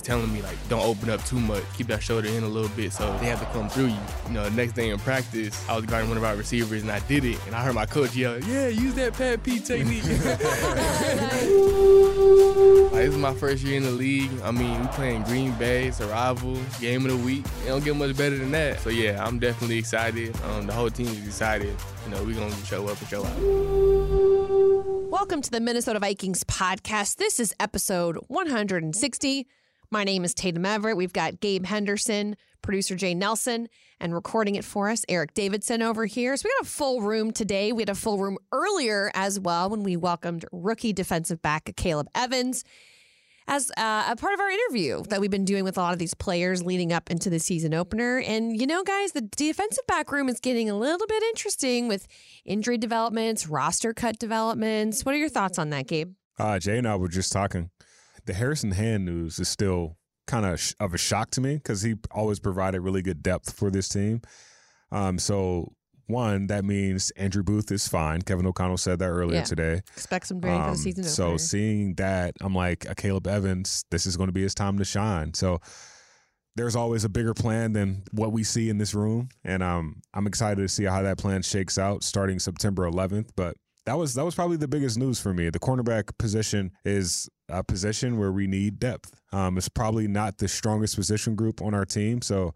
just telling me like don't open up too much, keep that shoulder in a little bit, so they have to come through you. You know, the next day in practice, I was guarding one of our receivers and I did it, and I heard my coach yell, "Yeah, use that Pat P technique." like, this is my first year in the league. I mean, we playing Green Bay, it's a rival, game of the week. It don't get much better than that. So yeah, I'm definitely excited. Um, the whole team is excited. You know, we're gonna show up and show out. Welcome to the Minnesota Vikings podcast. This is episode 160. My name is Tatum Everett. We've got Gabe Henderson, producer Jay Nelson, and recording it for us, Eric Davidson over here. So we got a full room today. We had a full room earlier as well when we welcomed rookie defensive back Caleb Evans as uh, a part of our interview that we've been doing with a lot of these players leading up into the season opener. And you know, guys, the defensive back room is getting a little bit interesting with injury developments, roster cut developments. What are your thoughts on that, Gabe? Uh, Jay and I were just talking. The Harrison Hand news is still kind of sh- of a shock to me because he always provided really good depth for this team. Um, so one, that means Andrew Booth is fine. Kevin O'Connell said that earlier Yeah. today. Expect some for Um, the season so opener. seeing that, I'm like, Akayleb Evans, this is going to be his time to shine. So there's always a bigger plan than what we see in this room, and um, I'm excited to see how that plan shakes out starting September 11th. But that was that was probably the biggest news for me. The cornerback position is a position where we need depth. Um, it's probably not the strongest position group on our team, so.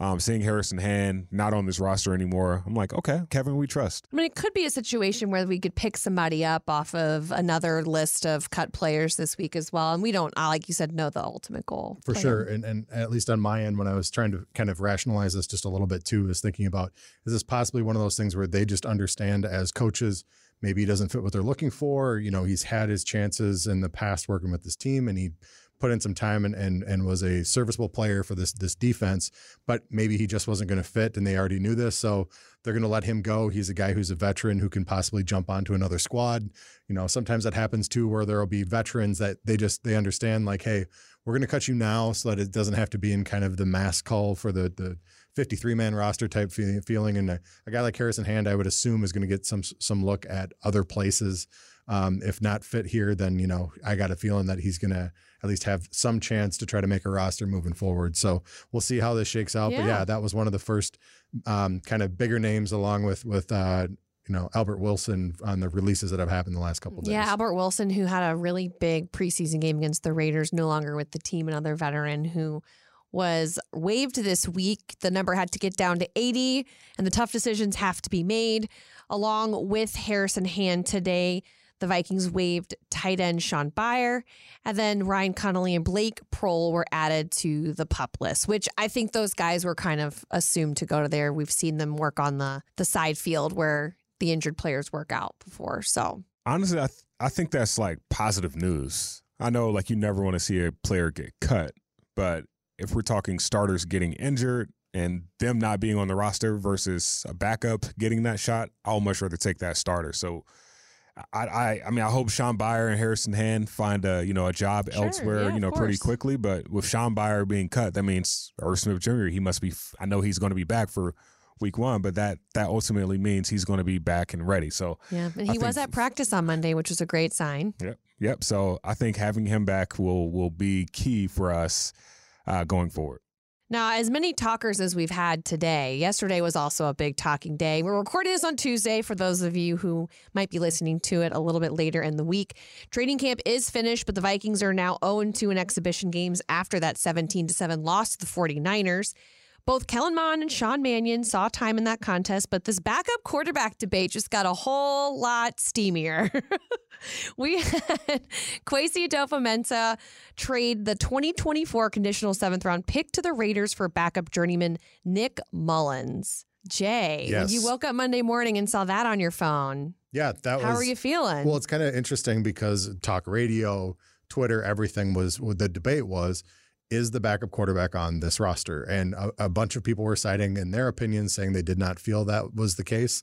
Um, seeing Harrison Hand not on this roster anymore, I'm like, okay, Kevin, we trust. I mean, it could be a situation where we could pick somebody up off of another list of cut players this week as well. And we don't, uh, like you said, know the ultimate goal. For plan. sure. And, and at least on my end, when I was trying to kind of rationalize this just a little bit too, is thinking about is this possibly one of those things where they just understand as coaches, maybe he doesn't fit what they're looking for. You know, he's had his chances in the past working with this team and he put in some time and, and, and was a serviceable player for this, this defense, but maybe he just wasn't going to fit and they already knew this. So they're going to let him go. He's a guy who's a veteran who can possibly jump onto another squad. You know, sometimes that happens too, where there will be veterans that they just, they understand like, Hey, we're going to cut you now so that it doesn't have to be in kind of the mass call for the the 53 man roster type fe- feeling. And a, a guy like Harrison Hand, I would assume, is going to get some some look at other places. Um, if not fit here, then you know I got a feeling that he's going to at least have some chance to try to make a roster moving forward. So we'll see how this shakes out. But Yeah. yeah, that was one of the first um, kind of bigger names, along with with uh, you know Albert Wilson on the releases that have happened the last couple of days. Yeah, Albert Wilson, who had a really big preseason game against the Raiders, no longer with the team, another veteran who was waived this week. The number had to get down to 80, and the tough decisions have to be made. Along with Harrison Hand today, the Vikings waived tight end Sean Byer, and then Ryan Connelly and Blake Prohl were added to the pup list, which I think those guys were kind of assumed to go to there. We've seen them work on the the side field where the injured players work out before. So honestly, I th- I think that's like positive news. I know like you never want to see a player get cut, but if we're talking starters getting injured and them not being on the roster versus a backup getting that shot, I'll much rather take that starter. So I I, I mean I hope Sean Byer and Harrison Hand find a you know a job Sure, elsewhere yeah, you know pretty quickly. But with Sean Byer being cut, that means Irv Smith Jr. He must be. I know he's going to be back for week one, but that that ultimately means he's going to be back and ready. So Yeah, and he was at practice on Monday, which was a great sign. Yep. Yep. So I think having him back will will be key for us uh, going forward. Now, as many talkers as we've had today, yesterday was also a big talking day. We're recording this on Tuesday for those of you who might be listening to it a little bit later in the week. Training camp is finished, but the Vikings are now 0 2 in exhibition games after that 17 7 loss to the 49ers. Both Kellen Mond and Sean Mannion saw time in that contest, but this backup quarterback debate just got a whole lot steamier. we had Kwesi Adofo-Mensah trade the 2024 conditional seventh round pick to the Raiders for backup journeyman Nick Mullens. Jay, Yes. you woke up Monday morning and saw that on your phone, Yeah, that how was. How are you feeling? Well, it's kind of interesting because talk radio, Twitter, everything was the debate was is the backup quarterback on this roster? And a, a bunch of people were citing in their opinions saying they did not feel that was the case.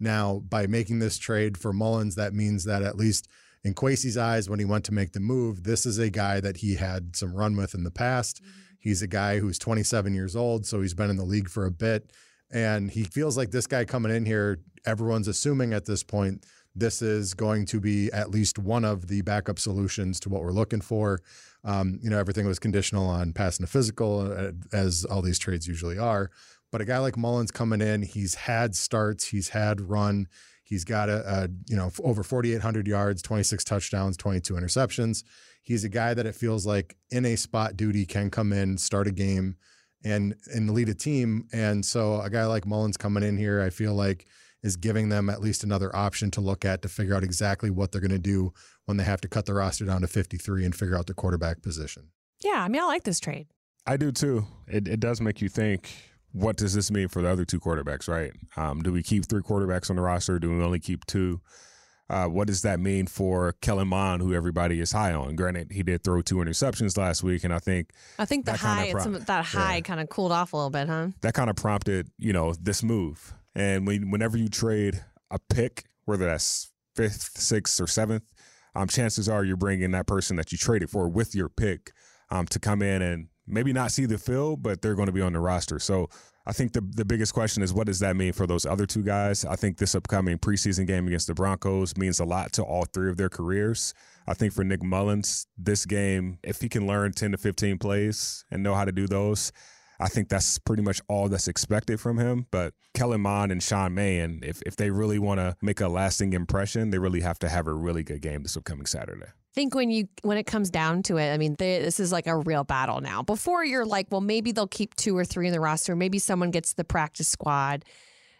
Now, by making this trade for Mullens, that means that at least in Kwesi's eyes, when he went to make the move, this is a guy that he had some run with in the past. Mm-hmm. He's a guy who's 27 years old, so he's been in the league for a bit. And he feels like this guy coming in here, everyone's assuming at this point this is going to be at least one of the backup solutions to what we're looking for. Um, you know, everything was conditional on passing a physical, uh, as all these trades usually are. But a guy like Mullens coming in, he's had starts, he's had run, he's got a, a you know over 4,800 yards, 26 touchdowns, 22 interceptions. He's a guy that it feels like in a spot duty can come in, start a game, and and lead a team. And so a guy like Mullens coming in here, I feel like is giving them at least another option to look at to figure out exactly what they're going to do when they have to cut the roster down to 53 and figure out the quarterback position. Yeah, I mean, I like this trade. I do too. It, it does make you think what does this mean for the other two quarterbacks, right? Um, do we keep three quarterbacks on the roster? Do we only keep two? Uh, what does that mean for Kellen Mond, who everybody is high on? Granted, he did throw two interceptions last week, and I think I think the that kinda high, pro- some, that high yeah. kind of cooled off a little bit, huh? that kind of prompted, you know, this move. And when, whenever you trade a pick, whether that's fifth, sixth, or seventh, um, chances are you're bringing that person that you traded for with your pick um, to come in and maybe not see the field, but they're going to be on the roster. So I think the the biggest question is what does that mean for those other two guys? I think this upcoming preseason game against the Broncos means a lot to all three of their careers. I think for Nick Mullens, this game, if he can learn 10 to 15 plays and know how to do those, I think that's pretty much all that's expected from him. But Kellen Mond and Sean Mannion, if, if they really want to make a lasting impression, they really have to have a really good game this upcoming Saturday. I think when you when it comes down to it, I mean, they, this is like a real battle now. Before you're like, well, maybe they'll keep two or three in the roster, maybe someone gets the practice squad,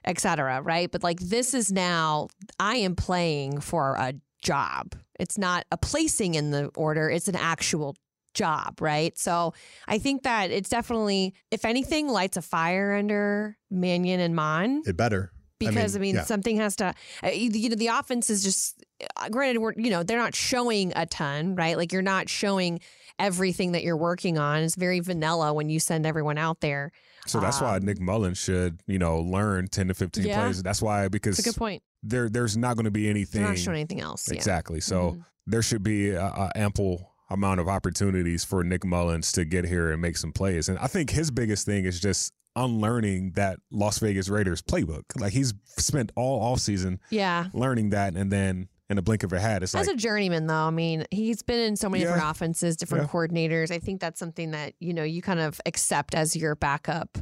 et cetera, right? But like this is now, I am playing for a job. It's not a placing in the order; it's an actual job, right? So I think that it's definitely, if anything, lights a fire under Mannion and Mond It better. because I mean, yeah. something has to. Uh, you know, the offense is just. Uh, granted, we're you know they're not showing a ton, right? Like you're not showing everything that you're working on. It's very vanilla when you send everyone out there. So that's why Um, Nick Mullens should, you know, learn 10 to 15 Yeah. plays. That's why, because It's a good point. there there's not going to be anything. They're not showing anything else. yeah. Exactly. So Mhm. there should be a, a ample amount of opportunities for Nick Mullens to get here and make some plays. And I think his biggest thing is just unlearning that Las Vegas Raiders playbook. Like he's spent all off season Yeah. learning that, and then in a blink of a hat, it's As like a journeyman, though, I mean, he's been in so many different offenses, different coordinators. I think that's something that, you know, you kind of accept as your backup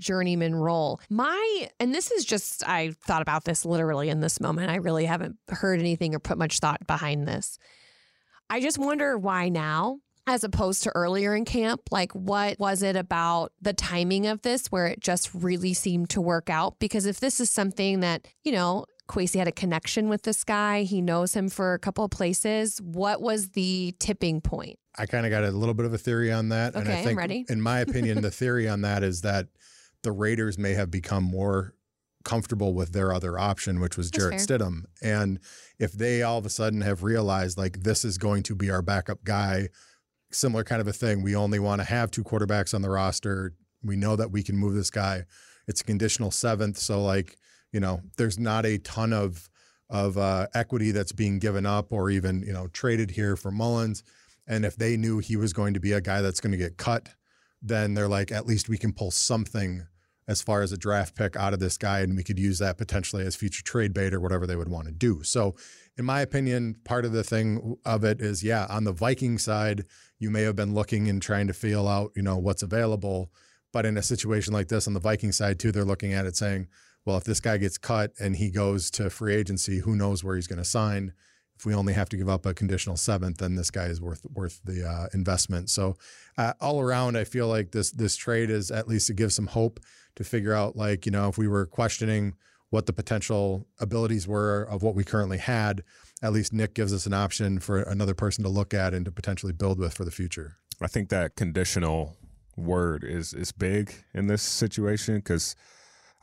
journeyman role. My, and this is just, I thought about this literally in this moment. I really haven't heard anything or put much thought behind this. I just wonder why now? As opposed to earlier in camp, like what was it about the timing of this where it just really seemed to work out? Because if this is something that, you know, Kwesi had a connection with this guy. He knows him for a couple of places. What was the tipping point? I kind of got a little bit of a theory on that. and Okay, I I'm think, ready. in my opinion, the theory on that is that the Raiders may have become more comfortable with their other option, which was That's Jarrett Stidham. And if they all of a sudden have realized, like, this is going to be our backup guy, similar kind of a thing, we only want to have two quarterbacks on the roster. We know that we can move this guy. It's a conditional seventh. So, like, you know, there's not a ton of of uh, equity that's being given up or even you know traded here for Mullens. And if they knew he was going to be a guy that's going to get cut, then they're like, at least we can pull something as far as a draft pick out of this guy, and we could use that potentially as future trade bait or whatever they would want to do. So, in my opinion, part of the thing of it is, yeah, on the Viking side, you may have been looking and trying to feel out, you know, what's available. But in a situation like this on the Viking side too, they're looking at it saying, well, if this guy gets cut and he goes to free agency, who knows where he's going to sign? If we only have to give up a conditional seventh, then this guy is worth worth the uh, investment. So, uh, all around, I feel like this this trade is at least to give some hope to figure out, like you know, if we were questioning what the potential abilities were of what we currently had, at least Nick gives us an option for another person to look at and to potentially build with for the future. I think that conditional word is is big in this situation because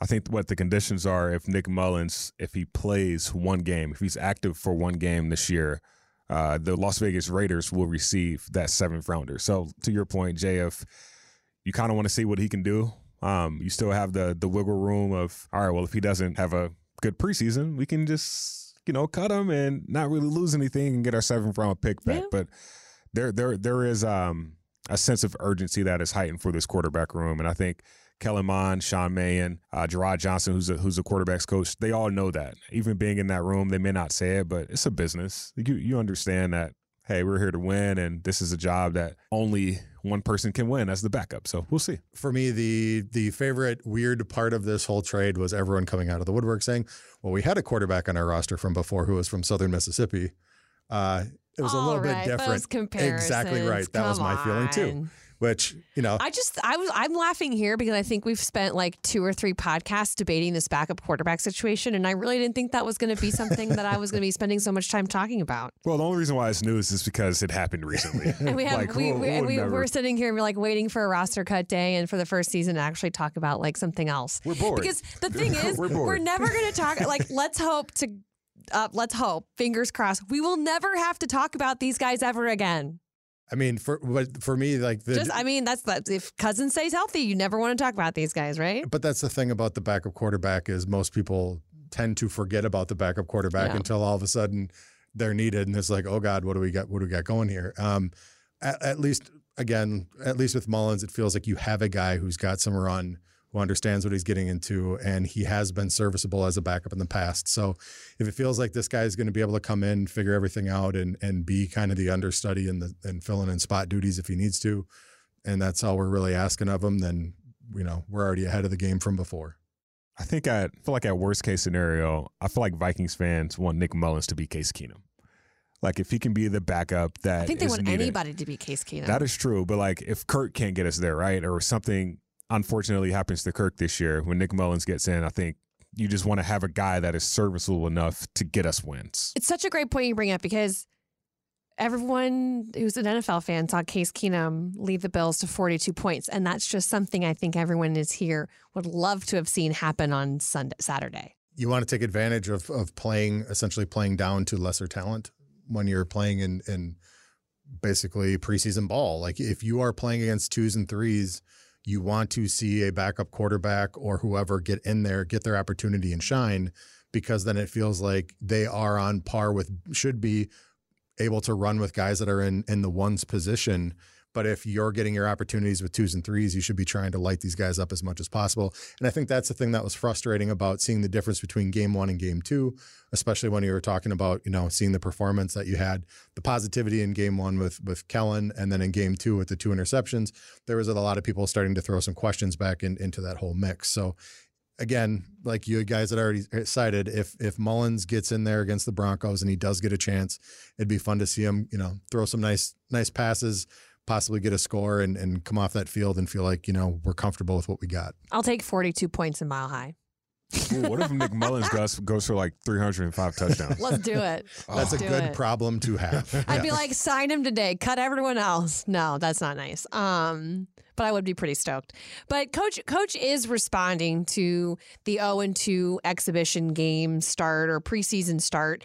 I think what the conditions are if Nick Mullens if he plays one game if he's active for one game this year, uh, the Las Vegas Raiders will receive that seventh rounder. So to your point, JF, you kind of want to see what he can do. Um, you still have the the wiggle room of all right. Well, if he doesn't have a good preseason, we can just you know cut him and not really lose anything and get our seventh round pick back. Yeah. But there there there is um a sense of urgency that is heightened for this quarterback room. And I think Kellen Mond, Sean Mannion, uh, Jerrod Johnson, who's a who's a quarterbacks coach, they all know that. Even being in that room, they may not say it, but it's a business. You you understand that. Hey, we're here to win, and this is a job that only one person can win as the backup. So we'll see. For me, the the favorite weird part of this whole trade was everyone coming out of the woodwork saying, "Well, we had a quarterback on our roster from before who was from Southern Mississippi." Uh, it was a little right, bit different. Exactly right. That Come was my feeling too. On. Which you know, I just I was I'm laughing here because I think we've spent like two or three podcasts debating this backup quarterback situation, and I really didn't think that was going to be something that I was going to be spending so much time talking about. Well, the only reason why it's news is because it happened recently. And we have Like, we, who- we, who would we never- we're sitting here and we're like waiting for a roster cut day and for the first season to actually talk about like something else. We're bored. Because the thing is, We're we're, bored. never going to talk. Like, let's hope to, uh, let's hope, fingers crossed, we will never have to talk about these guys ever again. I mean, for but for me, like the Just, I mean, that's that. If Cousins stays healthy, you never want to talk about these guys, right? But that's the thing about the backup quarterback is most people tend to forget about the backup quarterback Yeah. until all of a sudden they're needed, and it's like, oh God, what do we got? What do we got going here? Um, at, at least again, at least with Mullens, it feels like you have a guy who's got some run, who understands what he's getting into, and he has been serviceable as a backup in the past. So if it feels like this guy is going to be able to come in, figure everything out, and and be kind of the understudy and the and filling in spot duties if he needs to, and that's all we're really asking of him, then you know we're already ahead of the game from before. I think I feel like at worst case scenario, I feel like Vikings fans want Nick Mullens to be Case Keenum. Like if he can be the backup that I think they is want needed. anybody to be Case Keenum. That is true, but like if Kirk can't get us there, right, or something unfortunately happens to Kirk this year when Nick Mullens gets in, I think you just want to have a guy that is serviceable enough to get us wins. It's such a great point you bring up because everyone who's an NFL fan saw Case Keenum lead the Bills to 42 points. And that's just something I think everyone is here would love to have seen happen on Sunday, Saturday. You want to take advantage of of playing essentially playing down to lesser talent when you're playing in in basically preseason ball. Like if you are playing against twos and threes, you want to see a backup quarterback or whoever get in there, get their opportunity and shine, because then it feels like they are on par with should be able to run with guys that are in in the ones position. But if you're getting your opportunities with twos and threes, you should be trying to light these guys up as much as possible. And I think that's the thing that was frustrating about seeing the difference between game one and game two, especially when you were talking about, you know, seeing the performance that you had, the positivity in game one with with Kellen, and then in game two with the two interceptions. There was a lot of people starting to throw some questions back in, into that whole mix. So again, like you guys had already cited, if if Mullens gets in there against the Broncos and he does get a chance, it'd be fun to see him, you know, throw some nice nice passes, possibly get a score and and come off that field and feel like, you know, we're comfortable with what we got. I'll take 42 points in Mile High. Ooh, what if Nick Mullens goes, goes for like 305 touchdowns? Let's do it. That's a good it. problem to have. I'd be like, sign him today, cut everyone else. No, that's not nice. Um, but I would be pretty stoked. But coach, coach is responding to the 0 and 2 exhibition game start or preseason start.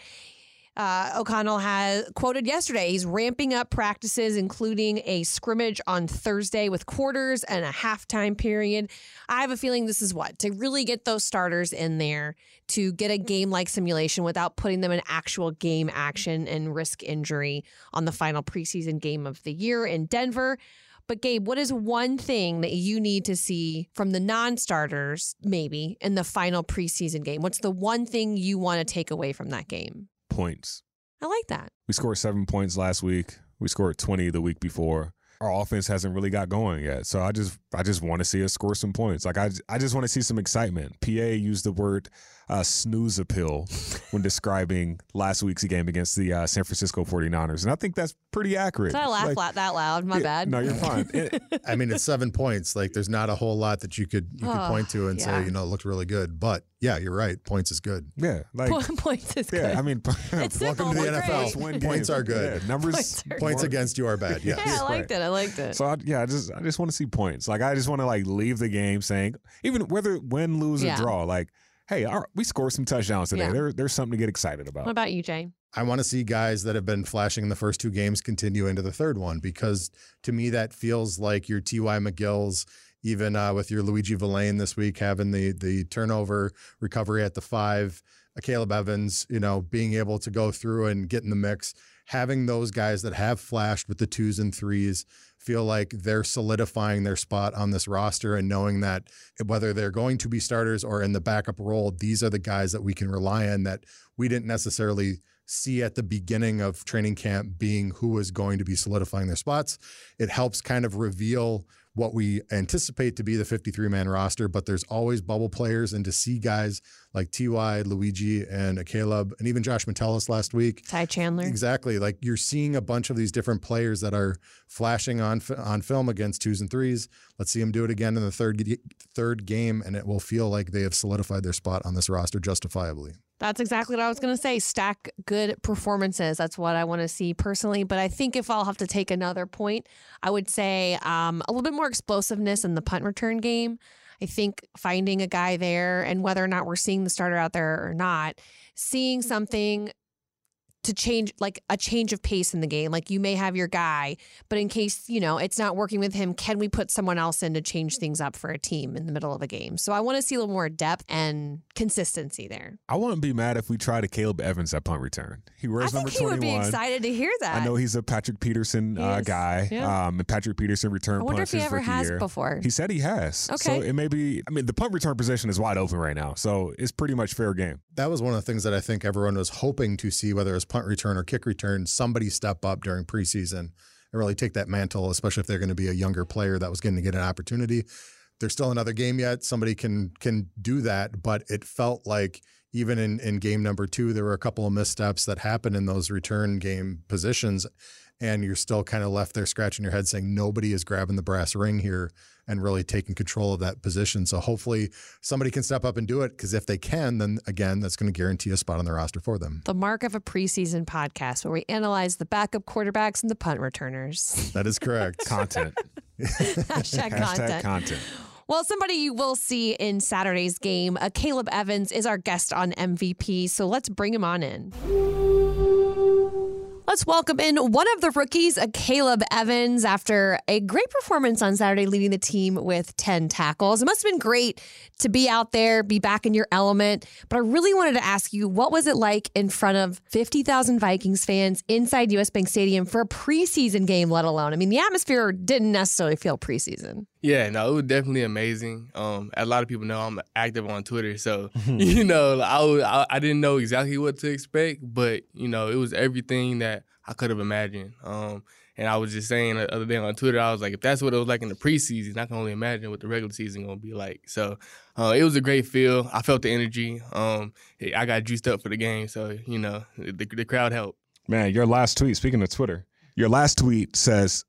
Uh, O'Connell has quoted yesterday. He's ramping up practices, including a scrimmage on Thursday with quarters and a halftime period. I have a feeling this is what to really get those starters in there to get a game like simulation without putting them in actual game action and risk injury on the final preseason game of the year in Denver. But Gabe, what is one thing that you need to see from the non-starters, maybe in the final preseason game? What's the one thing you want to take away from that game? Points. I like that. We scored seven points last week. We scored 20 the week before. Our offense hasn't really got going yet. So I just I just want to see us score some points. Like I I just want to see some excitement. PA used the word uh, snooze pill when describing last week's game against the uh, San Francisco 49ers. And I think that's pretty accurate. Did I laugh Like, la- that loud? My yeah, bad. No, you're fine. It- I mean, it's seven points. Like, there's not a whole lot that you could you could Oh, point to and yeah. say, you know, it looked really good. But yeah, you're right. Points is good. yeah, like Points is good. yeah, I mean It's Welcome simple, to the but NFL. win Points are good. Yeah, numbers Points are Points more- against you are bad. Yes. Yeah, I liked it. I liked it. So I, yeah, I just I just want to see points. Like I just want to like leave the game saying even whether win, lose, Yeah. or draw. Like, hey, our, we scored some touchdowns today. Yeah. There, there's something to get excited about. what about. about you, Jay? I want to see guys that have been flashing in the first two games continue into the third one because to me that feels like your Ty McGill's. Even uh, with your Luiji Vilain this week having the the turnover recovery at the five, Akayleb Evans, you know, being able to go through and get in the mix, having those guys that have flashed with the twos and threes feel like they're solidifying their spot on this roster and knowing that whether they're going to be starters or in the backup role, these are the guys that we can rely on that we didn't necessarily see at the beginning of training camp being who was going to be solidifying their spots. It helps kind of reveal what we anticipate to be the 53 man roster, but there's always bubble players. And to see guys like Ty, Luiji, and Caleb, and even Josh Metellus last week. Ty Chandler. Exactly. Like you're seeing a bunch of these different players that are flashing on on film against twos and threes. Let's see them do it again in the third third game, and it will feel like they have solidified their spot on this roster justifiably. That's exactly what I was going to say. Stack good performances. That's what I want to see personally. But I think if I'll have to take another point, I would say um, a little bit more explosiveness in the punt return game. I think finding a guy there and whether or not we're seeing the starter out there or not, seeing something to change like a change of pace in the game. Like you may have your guy, but in case, you know, it's not working with him, can we put someone else in to change things up for a team in the middle of a game? So I want to see a little more depth and consistency there. I wouldn't be mad if we tried Akayleb Evans at punt return. He wears I number think he 21. would be excited to hear that. I know he's a Patrick Peterson uh, guy. Yeah. Um, and Patrick Peterson returned I wonder punts if he ever has year. before. He said he has. Okay. So it may be. I mean, the punt return position is wide open right now, so it's pretty much fair game. That was one of the things that I think everyone was hoping to see, whether it's punt return or kick return, somebody step up during preseason and really take that mantle, especially if they're going to be a younger player that was going to get an opportunity. There's still another game yet. Somebody can can do that, but it felt like even in, in game number two, there were a couple of missteps that happened in those return game positions. And you're still kind of left there scratching your head saying nobody is grabbing the brass ring here and really taking control of that position. So hopefully somebody can step up and do it because if they can, then again, that's going to guarantee a spot on the roster for them. the mark of a preseason podcast where we analyze the backup quarterbacks and the punt returners. That is correct. Content. Hashtag Hashtag content. content. Well, somebody you will see in Saturday's game, uh, Caleb Evans is our guest on MVP. So let's bring him on in. Let's welcome in one of the rookies, uh, Caleb Evans, after a great performance on Saturday, leading the team with 10 tackles. It must have been great to be out there, be back in your element. But I really wanted to ask you, what was it like in front of 50,000 Vikings fans inside US Bank Stadium for a preseason game, let alone? I mean, the atmosphere didn't necessarily feel preseason. Yeah, no, it was definitely amazing. Um, a lot of people know I'm active on Twitter, so you know, I, was, I I didn't know exactly what to expect, but you know, it was everything that I could have imagined. Um, and I was just saying the other day on Twitter, I was like, if that's what it was like in the preseason, I can only imagine what the regular season gonna be like. So, uh, it was a great feel. I felt the energy. Um, I got juiced up for the game, so you know, the, the crowd helped. Man, your last tweet, speaking of Twitter, your last tweet says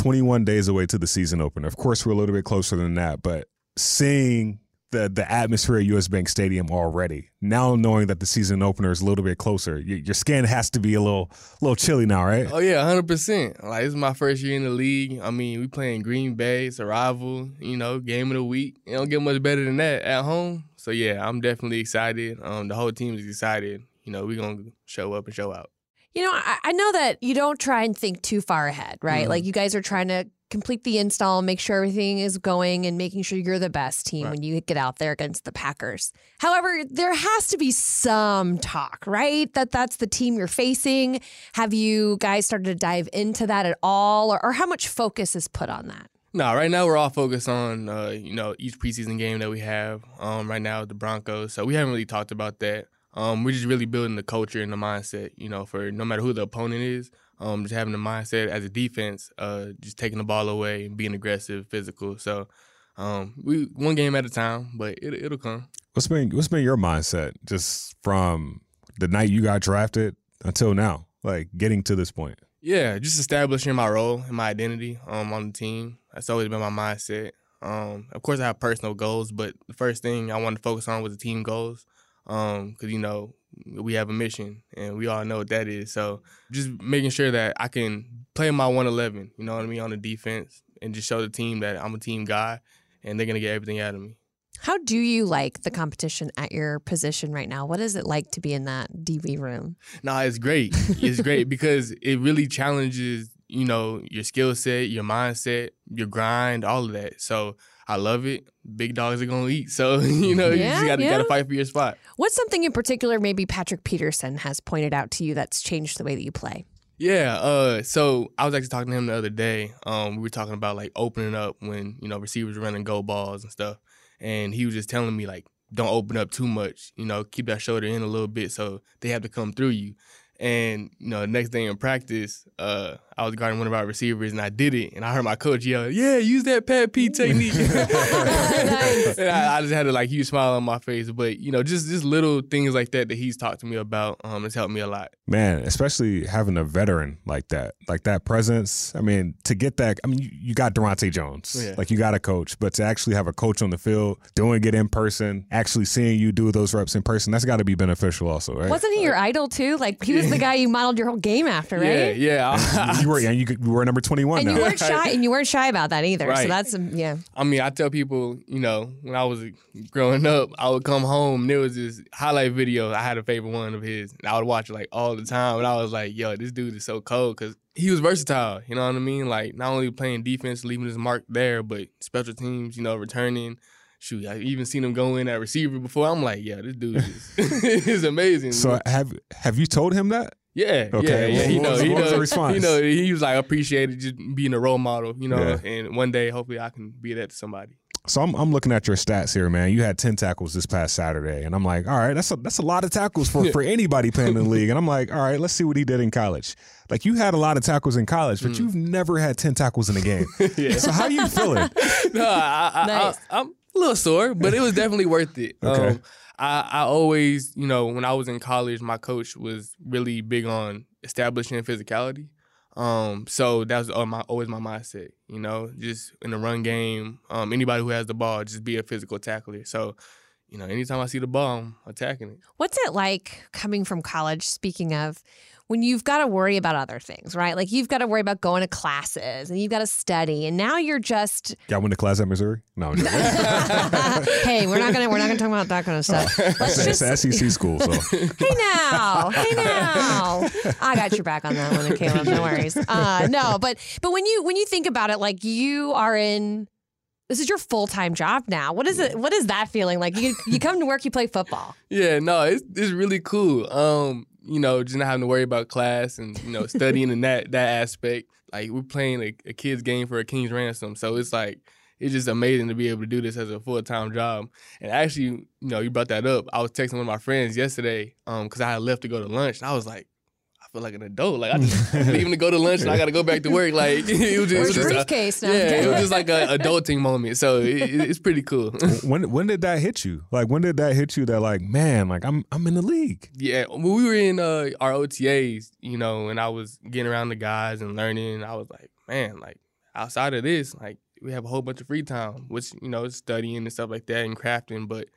21 days away to the season opener. Of course, we're a little bit closer than that, but seeing the the atmosphere at US Bank Stadium already, now knowing that the season opener is a little bit closer, your, your skin has to be a little little chilly now, right? Oh yeah, hundred percent. Like this is my first year in the league. I mean, we playing Green Bay, it's a rival. You know, game of the week. It don't get much better than that at home. So yeah, I'm definitely excited. Um, the whole team is excited. You know, we're gonna show up and show out. You know, I, I know that you don't try and think too far ahead, right? Mhm. Like you guys are trying to complete the install, make sure everything is going, and making sure you're the best team Right. when you get out there against the Packers. However, there has to be some talk, right? That that's the team you're facing. Have you guys started to dive into that at all, or, or how much focus is put on that? No, right now we're all focused on uh, you know each preseason game that we have. Um, right now with the Broncos, so we haven't really talked about that. Um, we're just really building the culture and the mindset. You know, for no matter who the opponent is, um, just having the mindset as a defense, uh, just taking the ball away and being aggressive, physical. So, um, we one game at a time, but it, it'll come. What's been what's been your mindset just from the night you got drafted until now, like getting to this point? Yeah, just establishing my role and my identity um, on the team. That's always been my mindset. Um, of course, I have personal goals, but the first thing I wanted to focus on was the team goals. Um, because, you know, we have a mission and we all know what that is. So just making sure that I can play my 111, you know what I mean, on the defense and just show the team that I'm a team guy and they're going to get everything out of me. How do you like the competition at your position right now? What is it like to be in that DB room? No, it's great. It's great because it really challenges, you know, your skill set, your mindset, your grind, all of that. So I love it. Big dogs are gonna eat, so you know you just gotta yeah. gotta fight for your spot. What's something in particular maybe Patrick Peterson has pointed out to you that's changed the way that you play? Yeah, uh, so I was actually talking to him the other day. Um, we were talking about like opening up when you know receivers running go balls and stuff, and he was just telling me like don't open up too much. You know, keep that shoulder in a little bit so they have to come through you. And you know, next day in practice, uh, I was guarding one of our receivers and I did it, and I heard my coach yell, "Yeah, use that Pat P technique." Nice. and I, I just had a like huge smile on my face. But you know, just just little things like that that he's talked to me about, um, has helped me a lot. Man, especially having a veteran like that, like that presence. I mean, to get that, I mean, you, you got Daronte Jones, Yeah. like you got a coach, but to actually have a coach on the field, doing it in person, actually seeing you do those reps in person, that's got to be beneficial, also, right? Wasn't he your idol too? Like he was the guy you modeled your whole game after, right? Yeah, yeah. you were, and you, could- you were number twenty-one And now. you weren't shy, and you weren't shy about that either. Right. So that's um, yeah. I mean, I tell people, you know, when I was growing up, I would come home and there was this highlight video. I had a favorite one of his, and I would watch it like all the time. And I was like, yo, this dude is so cold because he was versatile. You know what I mean? Like not only playing defense, leaving his mark there, but special teams, you know, returning. Shoot, I've even seen him go in at receiver before. I'm like, yeah, this dude is, is amazing. So have have you told him that? Yeah, Okay, yeah, yeah. He what know, was- he what was the know, response? he know. He was like appreciated just being a role model, you know. Yeah. And one day, hopefully, I can be that to somebody. So I'm, I'm looking at your stats here, man. You had 10 tackles this past Saturday, and I'm like, all right, that's a that's a lot of tackles for, for anybody playing in the league. And I'm like, all right, let's see what he did in college. Like you had a lot of tackles in college, but mm. you've never had 10 tackles in a game. Yeah. So how are you feeling? no, I, I, Nice. I, am a little sore, but it was definitely worth it. Okay. Um, I, I always, you know, when I was in college, my coach was really big on establishing physicality. Um, so that was uh, my, always my mindset, you know, just in the run game, um, anybody who has the ball, just be a physical tackler. So, you know, anytime I see the ball, I'm attacking it. What's it like coming from college? Speaking of, when you've got to worry about other things, right? Like you've got to worry about going to classes and you've got to study, and now you're just Y'all went to class at Missouri? No, I'm joking. hey, we're not gonna we're not gonna talk about that kind of stuff. Let's it's just SEC school, so hey now, hey now. I got your back on that one, Caleb. No worries. Uh, no, but but when you when you think about it, like you are in. This is your full time job now. What is it? What is that feeling like? You you come to work, you play football. Yeah, no, it's it's really cool. Um, you know, just not having to worry about class and you know studying in that that aspect. Like we're playing a, a kids game for a king's ransom, so it's like it's just amazing to be able to do this as a full time job. And actually, you know, you brought that up. I was texting one of my friends yesterday, um, because I had left to go to lunch, and I was like. I feel like an adult. Like I just leaving to go to lunch, and I got to go back to work. Like it was just, it Where's was your just a- briefcase? No, yeah, it was just like a adulting moment. So it, it- it's pretty cool. when when did that hit you? Like when did that hit you that like, man, like I'm I'm in the league. Yeah, when we were in uh, our OTAs, you know, and I was getting around the guys and learning, I was like, man, like outside of this, like we have a whole bunch of free time, which you know, studying and stuff like that and crafting. But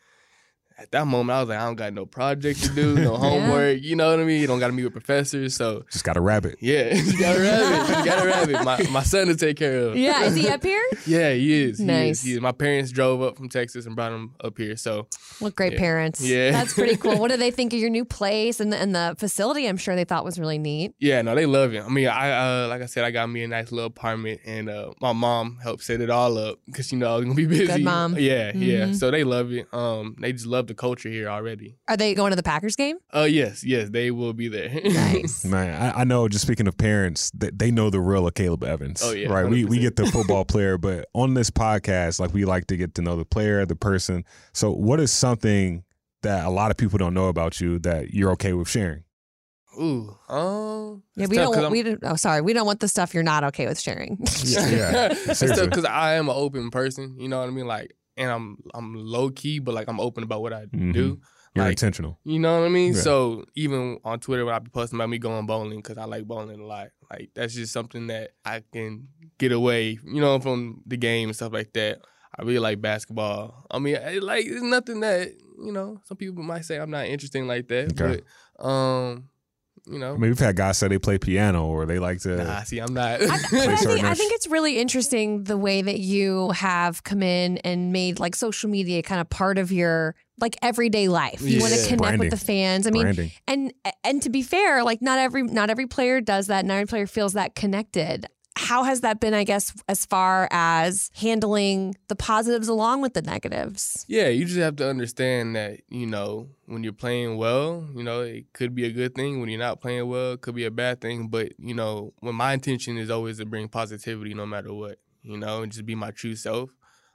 at that moment, I was like, I don't got no project to do, no homework. You know what I mean? You don't got to meet with professors, so Just got a rabbit. yeah, you got a rabbit, you got a rabbit. My my son to take care of. yeah, is he up here? Yeah, he is. He is. Nice. He is. My parents drove up from Texas and brought him up here, so What great Yeah. parents. Yeah. That's pretty cool. What do they think of your new place and the, and the facility? I'm sure they thought was really neat. Yeah, no, they love it. I mean, I uh, like I said, I got me a nice little apartment, and uh, my mom helped set it all up because you know I was gonna be busy. Good mom. Yeah, yeah. Mhm. So they love it. Um, they just love the culture here already. Are they going to the Packers game? Uh, yes, yes, they will be there. Nice. Man, I, I know. Just speaking of parents, they, they know the real of Caleb Evans. Oh, yeah, right. We we get the football player, but on this podcast, like we like to get to know the player, the person. So, what is something that a lot of people don't know about you that you're okay with sharing? Ooh, um, Yeah, we don't. I'm- We don't. Oh, sorry. We don't want the stuff you're not okay with sharing. Yeah, it's seriously. because I am an open person. You know what I mean? Like, and I'm I'm low key, but like I'm open about what I Mhm. do. You're Like, intentional. You know what I mean? Yeah. So even on Twitter, when I be posting about me going bowling, because I like bowling a lot, like that's just something that I can get away, you know, from the game and stuff like that. I really like basketball. I mean, it, like it's nothing that you know. Some people might say I'm not interesting like that, Okay. but um, you know, I mean, we've had guys say they play piano or they like to. nah. See, I'm not. I, but I think, I think it's really interesting the way that you have come in and made like social media kind of part of your like everyday life. You want to connect Branding. with the fans. I mean, branding. and and to be fair, like not every not every player does that. Not every player feels that connected. How has that been, I guess, as far as handling the positives along with the negatives? Yeah, you just have to understand that, you know, when you're playing well, you know, it could be a good thing. When you're not playing well, it could be a bad thing. But, you know, when my intention is always to bring positivity no matter what, you know, and just be my true self,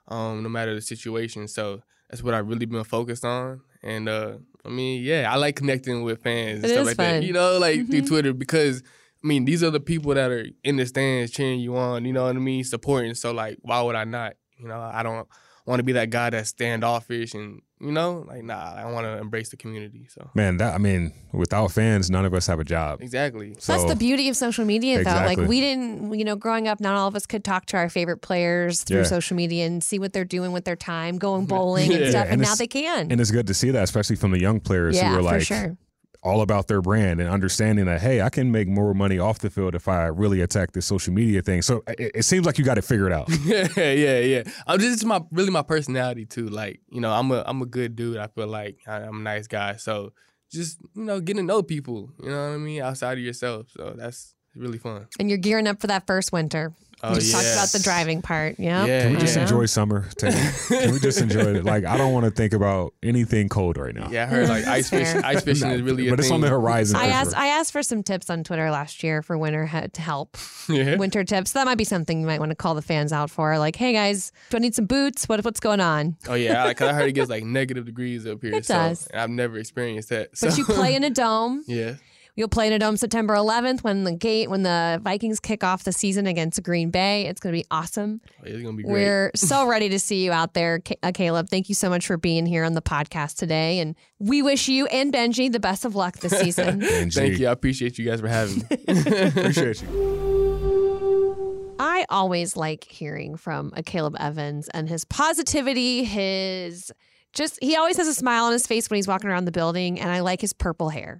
um, no matter the situation. So that's what I've really been focused on. And uh I mean, yeah, I like connecting with fans and It stuff like fun. that. You know, like through Mhm. Twitter because I mean, these are the people that are in the stands cheering you on, you know what I mean, supporting. So like, why would I not? You know, I don't want to be that guy that's standoffish and you know, like nah, I want to embrace the community. So Man, that I mean, without fans, none of us have a job. exactly. So That's the beauty of social media, though. Exactly. Like we didn't, you know, growing up, not all of us could talk to our favorite players through Yeah. social media and see what they're doing with their time, going bowling and Yeah. stuff. And And, now they can. and it's good to see that, especially from the young players yeah, who are for like sure. All about their brand and understanding that hey, I can make more money off the field if I really attack this social media thing. So it, it seems like you got it figured out. yeah, yeah, yeah. I'm just my really my personality too. Like you know, I'm a I'm a good dude. I feel like I, I'm a nice guy. So just you know, getting to know people. You know what I mean, outside of yourself. So that's really fun. And you're gearing up for that first winter. Oh we just talked about the driving part. Yeah. Yeah, Can we just yeah. enjoy summer? Can we just enjoy it? Like I don't want to think about anything cold right now. Yeah, I heard like ice That's fishing. Ice fishing is really a but it's on the horizon. I asked sure. I asked for some tips on Twitter last year for winter he- to help. Yeah. Winter tips. That might be something you might want to call the fans out for. Like, hey guys, do I need some boots? What what's going on? Oh yeah, I- cause I heard it gets like negative degrees up here. It so, does. I've never experienced that. But so- you play in a dome. yeah. You'll play in a dome September 11th when the gate when the Vikings kick off the season against Green Bay. It's going to be awesome. Oh, It's gonna be great. We're so ready to see you out there, uh, Caleb. Thank you so much for being here on the podcast today, and we wish you and Benji the best of luck this season. And Thank you. I appreciate you guys for having me. Appreciate you. I always like hearing from Akayleb Evans and his positivity, his just he always has a smile on his face when he's walking around the building, and I like his purple hair.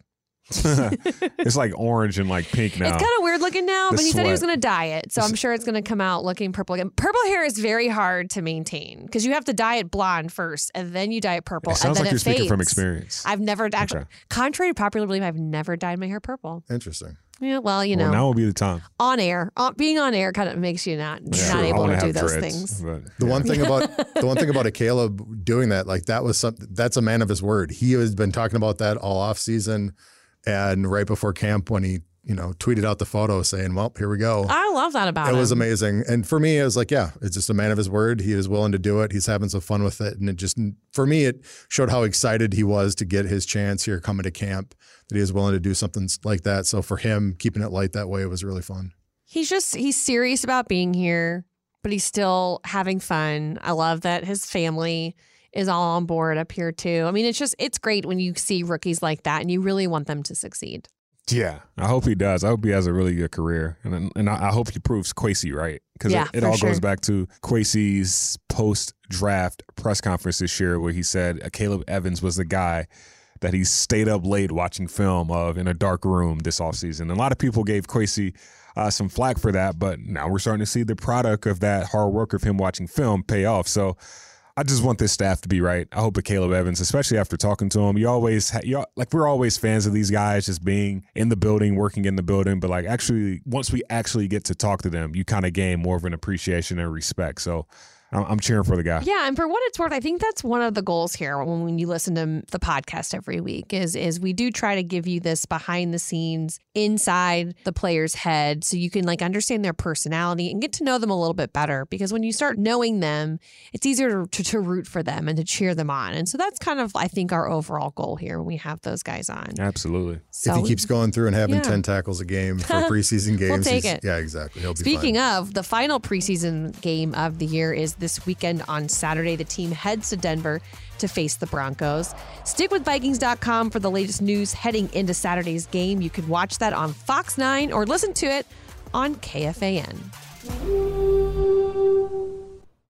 it's like orange and like pink now. It's kind of weird looking now, The but he said he was going to dye it. So I'm sure it's going to come out looking purple again. Purple hair is very hard to maintain because you have to dye it blonde first and then you dye it purple it and sounds then like it you're speaking from experience. I've never actually, Okay. contrary to popular belief, I've never dyed my hair purple. Interesting. Yeah, well, you well, know, now will be the time. on air, on, being on air kind of makes you not Yeah. not I able wanna do those dreads, things. but, The one thing about the one thing about Akayleb doing that, like that was something that's a man of his word. He has been talking about that all off season and right before camp when he, you know, tweeted out the photo saying, Well, here we go. I love that about It It was amazing. And for me, it was like, yeah, it's just a man of his word. He is willing to do it. He's having some fun with it. And it just, for me, it showed how excited he was to get his chance here coming to camp, that he was willing to do something like that. So for him, keeping it light that way was really fun. He's just he's serious about being here, but he's still having fun. I love that his family is all on board up here too. I mean, it's just it's great when you see rookies like that and you really want them to succeed. Yeah, I hope he does. I hope he has a really good career, and and I I hope he proves Kwesi right because Yeah, it, it all sure. goes back to Kwesi's post draft press conference this year, where he said uh, Caleb Evans was the guy that he stayed up late watching film of in a dark room this offseason. And a lot of people gave Quasey uh, some flack for that, but now we're starting to see the product of that hard work of him watching film pay off. So. I just want this staff to be right. I hope that Caleb Evans, especially after talking to him, you always ha- you like we're always fans of these guys just being in the building, working in the building. But like actually, once we actually get to talk to them, you kind of gain more of an appreciation and respect. So I'm, I'm cheering for the guy. Yeah, and for what it's worth, I think that's one of the goals here when, when you listen to the podcast every week is is we do try to give you this behind the scenes inside the player's head so you can like understand their personality and get to know them a little bit better because when you start knowing them, it's easier to, to root for them and to cheer them on. And so that's kind of I think our overall goal here when we have those guys on. Absolutely. So if he keeps going through and having Yeah. 10 tackles a game for preseason games, we'll take it. yeah, exactly. He'll be Speaking fine. of, the final preseason game of the year is this weekend on Saturday. The team heads to Denver to face the Broncos. Stick with Vikings.com for the latest news heading into Saturday's game. You can watch that on Fox 9 or listen to it on KFAN.